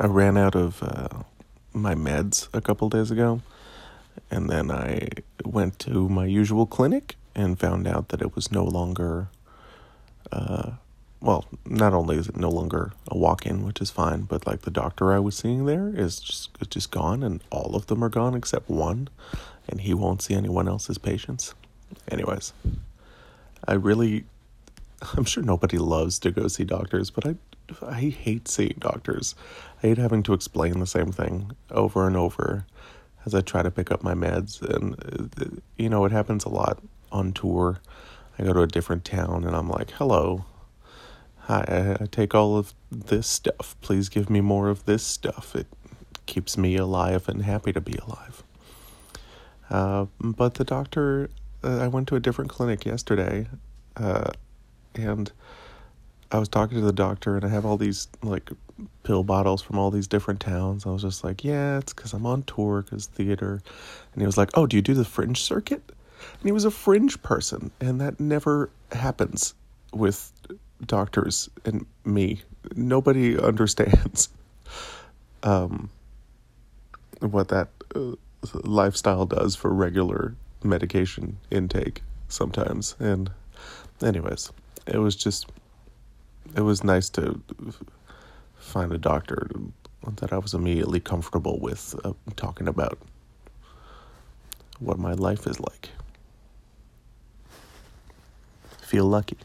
I ran out of uh, my meds a couple days ago, and then I went to my usual clinic and found out that it was no longer. Uh, well, not only is it no longer a walk-in, which is fine, but like the doctor I was seeing there is just just gone, and all of them are gone except one, and he won't see anyone else's patients. Anyways, I really, I'm sure nobody loves to go see doctors, but I I hate seeing doctors. I hate having to explain the same thing over and over as I try to pick up my meds. And, you know, it happens a lot on tour. I go to a different town and I'm like, hello. Hi, I take all of this stuff. Please give me more of this stuff. It keeps me alive and happy to be alive. Uh, but the doctor, uh, I went to a different clinic yesterday, uh, and I was talking to the doctor and I have all these like pill bottles from all these different towns. I was just like, yeah, it's because I'm on tour, because theater. And he was like, oh, do you do the fringe circuit? And he was a fringe person, and that never happens with doctors and me. Nobody understands um, what that uh, lifestyle does for regular medication intake sometimes. And, anyways, it was just it was nice to find a doctor that I was immediately comfortable with uh, talking about what my life is like. Feel lucky.